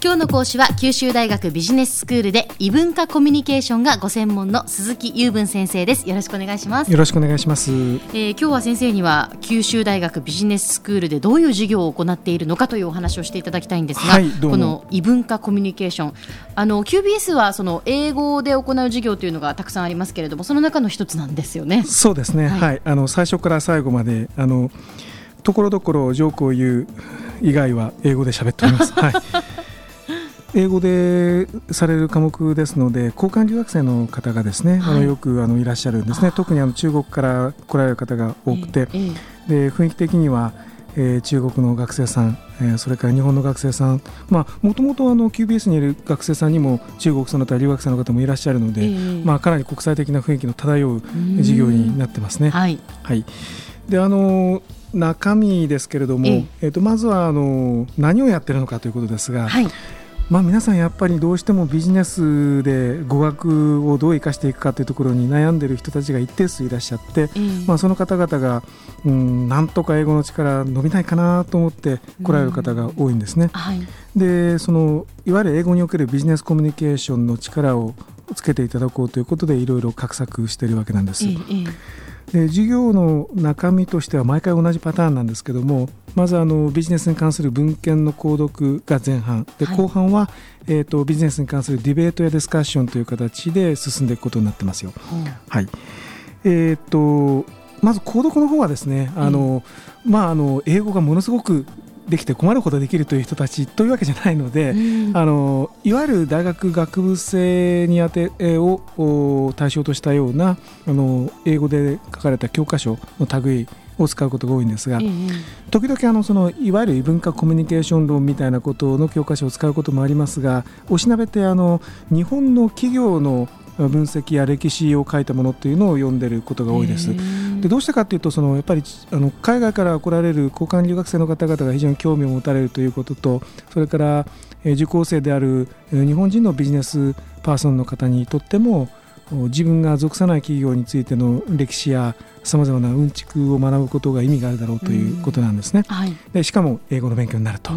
今日の講師は九州大学ビジネススクールで異文化コミュニケーションがご専門の鈴木雄文先生です。よろしくお願いします。よろしくお願いします、えー、今日は先生には九州大学ビジネススクールでどういう授業を行っているのかというお話をしていただきたいんですが、はい、この異文化コミュニケーション。あの QBS はその英語で行う授業というのがたくさんありますけれどもその中の一つなんですよね。そうですね、はい、はい、あの最初から最後まであのところどころジョークを言う以外は英語で喋っております。はい英語でされる科目ですので交換留学生の方がですね、はい、あのよくあのいらっしゃるんですね。特にあの中国から来られる方が多くて、えで雰囲気的には、えー、中国の学生さん、えー、それから日本の学生さんもともと QBS にいる学生さんにも中国その他留学生の方もいらっしゃるので、えまあ、かなり国際的な雰囲気の漂う授業になってますね。はい、はい、であの中身ですけれども、ええ。ー、とまずはあの何をやってるのかということですが、はい、まあ、皆さんやっぱりどうしてもビジネスで語学をどう生かしていくかというところに悩んでいる人たちが一定数いらっしゃって、うん、まあ、その方々が、うん、なんとか英語の力伸びないかなと思って来られる方が多いんですね。うん。はい、でそのいわゆる英語におけるビジネスコミュニケーションの力をつけていただこうということでいろいろ画策しているわけなんです。えで授業の中身としては毎回同じパターンなんですけどもまずあのビジネスに関する文献の購読が前半。で、はい、後半は、えーと、ビジネスに関するディベートやディスカッションという形で進んでいくことになってますよ。う。ん、はい。えーと、まず購読の方はですねあの、うん、まあ、あの英語がものすごくできて困るほどできるという人たちというわけじゃないので、うん、あのいわゆる大学学部生にあてを対象としたようなあの英語で書かれた教科書の類を使うことが多いんですが、時々あのそのいわゆる異文化コミュニケーション論みたいなことの教科書を使うこともありますがおしなべてあの日本の企業の分析や歴史を書いたものっていうのを読んでることが多いです。でどうしてかというとそのやっぱりあの海外から来られる交換留学生の方々が非常に興味を持たれるということとそれから、え受講生である日本人のビジネスパーソンの方にとっても自分が属さない企業についての歴史やさまざまなうんちくを学ぶことが意味があるだろうということなんですね。はい、でしかも英語の勉強になると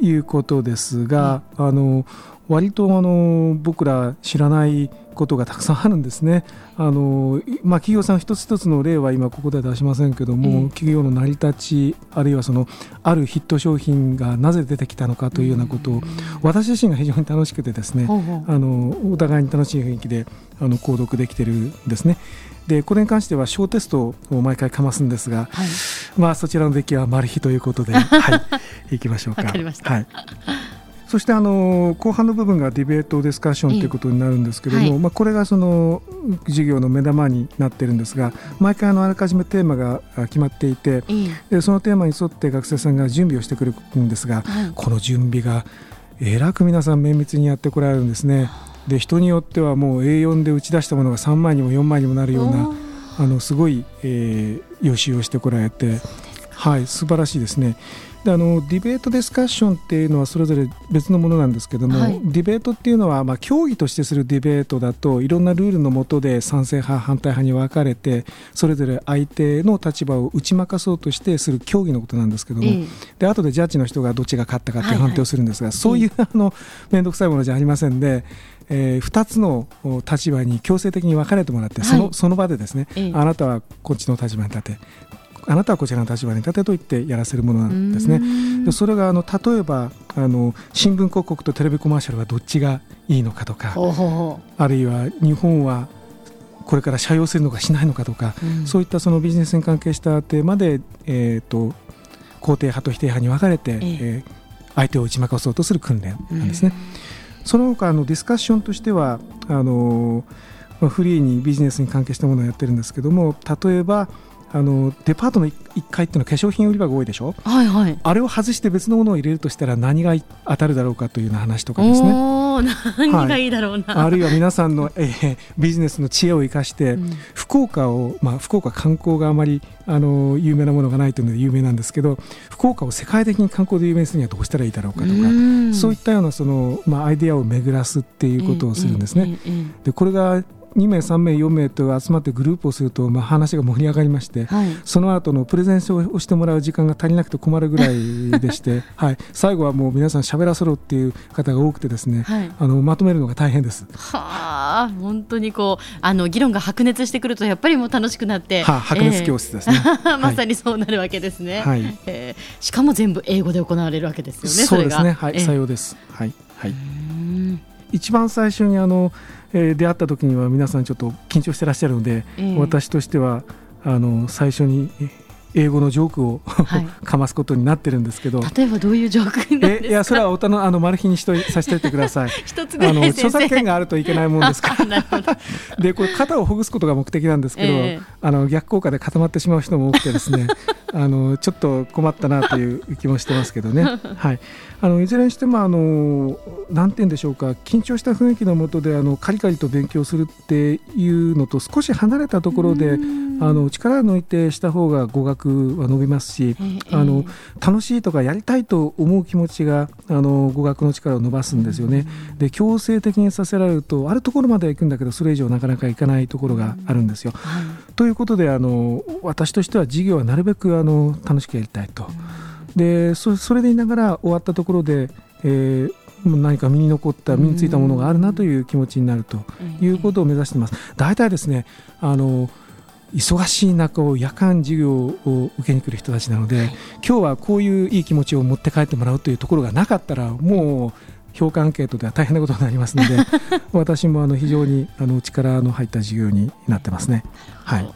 いうことですが、あの割とあの僕ら知らないことがたくさんあるんですね。あのまあ、企業さん一つ一つの例は今ここでは出しませんけども、うん、企業の成り立ちあるいはそのあるヒット商品がなぜ出てきたのかというようなことを、うん、私自身が非常に楽しくてですね、うん、あのお互いに楽しい雰囲気であの購読できてるんですね。でこれに関しては小テストを毎回かますんですが、はい、まあそちらの出来はマル秘ということで、はい、いきましょうか。はいそしてあの後半の部分がディベートディスカッションということになるんですけれども、はい、まあ、これがその授業の目玉になっているんですが毎回あのあらかじめテーマが決まっていて、でそのテーマに沿って学生さんが準備をしてくるんですが、はい、この準備がえらく皆さん綿密にやってこられるんですね。で人によってはもう A4 で打ち出したものが3枚にも4枚にもなるようなあのすごい、えー、予習をしてこられて、はい、素晴らしいですね。であのディベートディスカッションっていうのはそれぞれ別のものなんですけども、はい、ディベートっていうのは、まあ、競技としてするディベートだといろんなルールのもとで賛成派反対派に分かれてそれぞれ相手の立場を打ち負かそうとしてする競技のことなんですけども、えー、で後でジャッジの人がどっちが勝ったかっていう判定をするんですが、はいはい、そういうあの面倒くさいものじゃありませんで。えー、2つの立場に強制的に分かれてもらって、はい、そのその場でですね、えー、あなたはこっちの立場に立てあなたはこちらの立場に立てと言ってやらせるものなんですね。でそれがあの例えばあの新聞広告とテレビコマーシャルはどっちがいいのかとかあるいは日本はこれから社用するのかしないのかとか、うん、そういったそのビジネスに関係したテーマで、えーと、肯定派と否定派に分かれて、ええ。ー、相手を打ち負かそうとする訓練なんですね。その他あのディスカッションとしてはあのフリーにビジネスに関係したものをやってるんですけども例えばあのデパートの1階っていうのは化粧品売り場が多いでしょ、はいはい、あれを外して別のものを入れるとしたら何が当たるだろうかというような話とかですね。何がいいだろうな、はい、あるいは皆さんの、えー、ビジネスの知恵を生かして、うん、福岡を、まあ、福岡観光があまりあの有名なものがないというので有名なんですけど福岡を世界的に観光で有名にするにはどうしたらいいだろうかとかそういったようなその、まあ、アイデアを巡らすっていうことをするんですね。でこれが2名3名4名と集まってグループをすると、まあ、話が盛り上がりまして、はい、その後のプレゼンをしてもらう時間が足りなくて困るぐらいでして、はい、最後はもう皆さん喋らせろっていう方が多くてですね、はい、あのまとめるのが大変です。はあ本当にこうあの議論が白熱してくるとやっぱりもう楽しくなって、はあ、白熱教室ですね、えー、まさにそうなるわけですね、はい。えー、しかも全部英語で行われるわけですよねそうですね。はい、えー、さようです。はい。はい一番最初にあの、えー、出会った時には皆さんちょっと緊張してらっしゃるので、えー、私としてはあの最初に英語のジョークをはい、かますことになってるんですけど。例えばどういうジョークなんえいやそれはおたのあのマル秘にしとさせておいてください。あの著作権があるといけないもんですから。でこれ肩をほぐすことが目的なんですけど、えー、あの逆効果で固まってしまう人も多くてですねあのちょっと困ったなという気もしてますけどね、はい、あのいずれにしてもあの何て言うんでしょうか。緊張した雰囲気のもとであのカリカリと勉強するっていうのと少し離れたところであの力を抜いてした方が語学は伸びますし、あの楽しいとかやりたいと思う気持ちがあの語学の力を伸ばすんですよね。で強制的にさせられるとあるところまでは行くんだけどそれ以上なかなか行かないところがあるんですよ。ということであの私としては授業はなるべくあの楽しくやりたいと。でそれでいながら終わったところで、えー、何か身に残った身についたものがあるなという気持ちになるということを目指しています。大体ですねあの忙しい中を夜間授業を受けに来る人たちなので、はい、今日はこういういい気持ちを持って帰ってもらうというところがなかったらもう評価アンケートでは大変なことになりますので 私もあの非常にあの力の入った授業になってますね。はい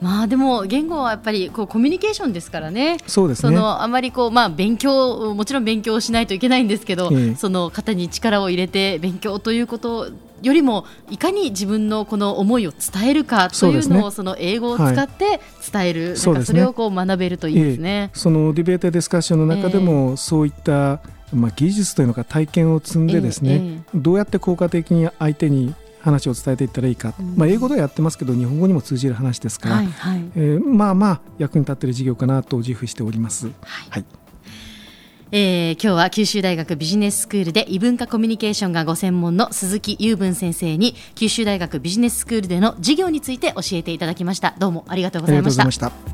まあでも言語はやっぱりこうコミュニケーションですからね。そうですね。そのあまりこうまあ勉強もちろん勉強しないといけないんですけど、ええ、その方に力を入れて勉強ということよりもいかに自分のこの思いを伝えるかというのをその英語を使って伝える、はい、そ、ね、それをこう学べるといいですね。え、そのディベートディスカッションの中でもそういったまあ技術というのか体験を積んでですね、どうやって効果的に相手に話を伝えていったらいいか、うん、まあ、英語ではやってますけど日本語にも通じる話ですから、はいはい、えー、まあまあ役に立っている事業かなと自負しております。はい、はいえー、今日は九州大学ビジネススクールで異文化コミュニケーションがご専門の鈴木雄文先生に九州大学ビジネススクールでの授業について教えていただきました。どうもありがとうございました。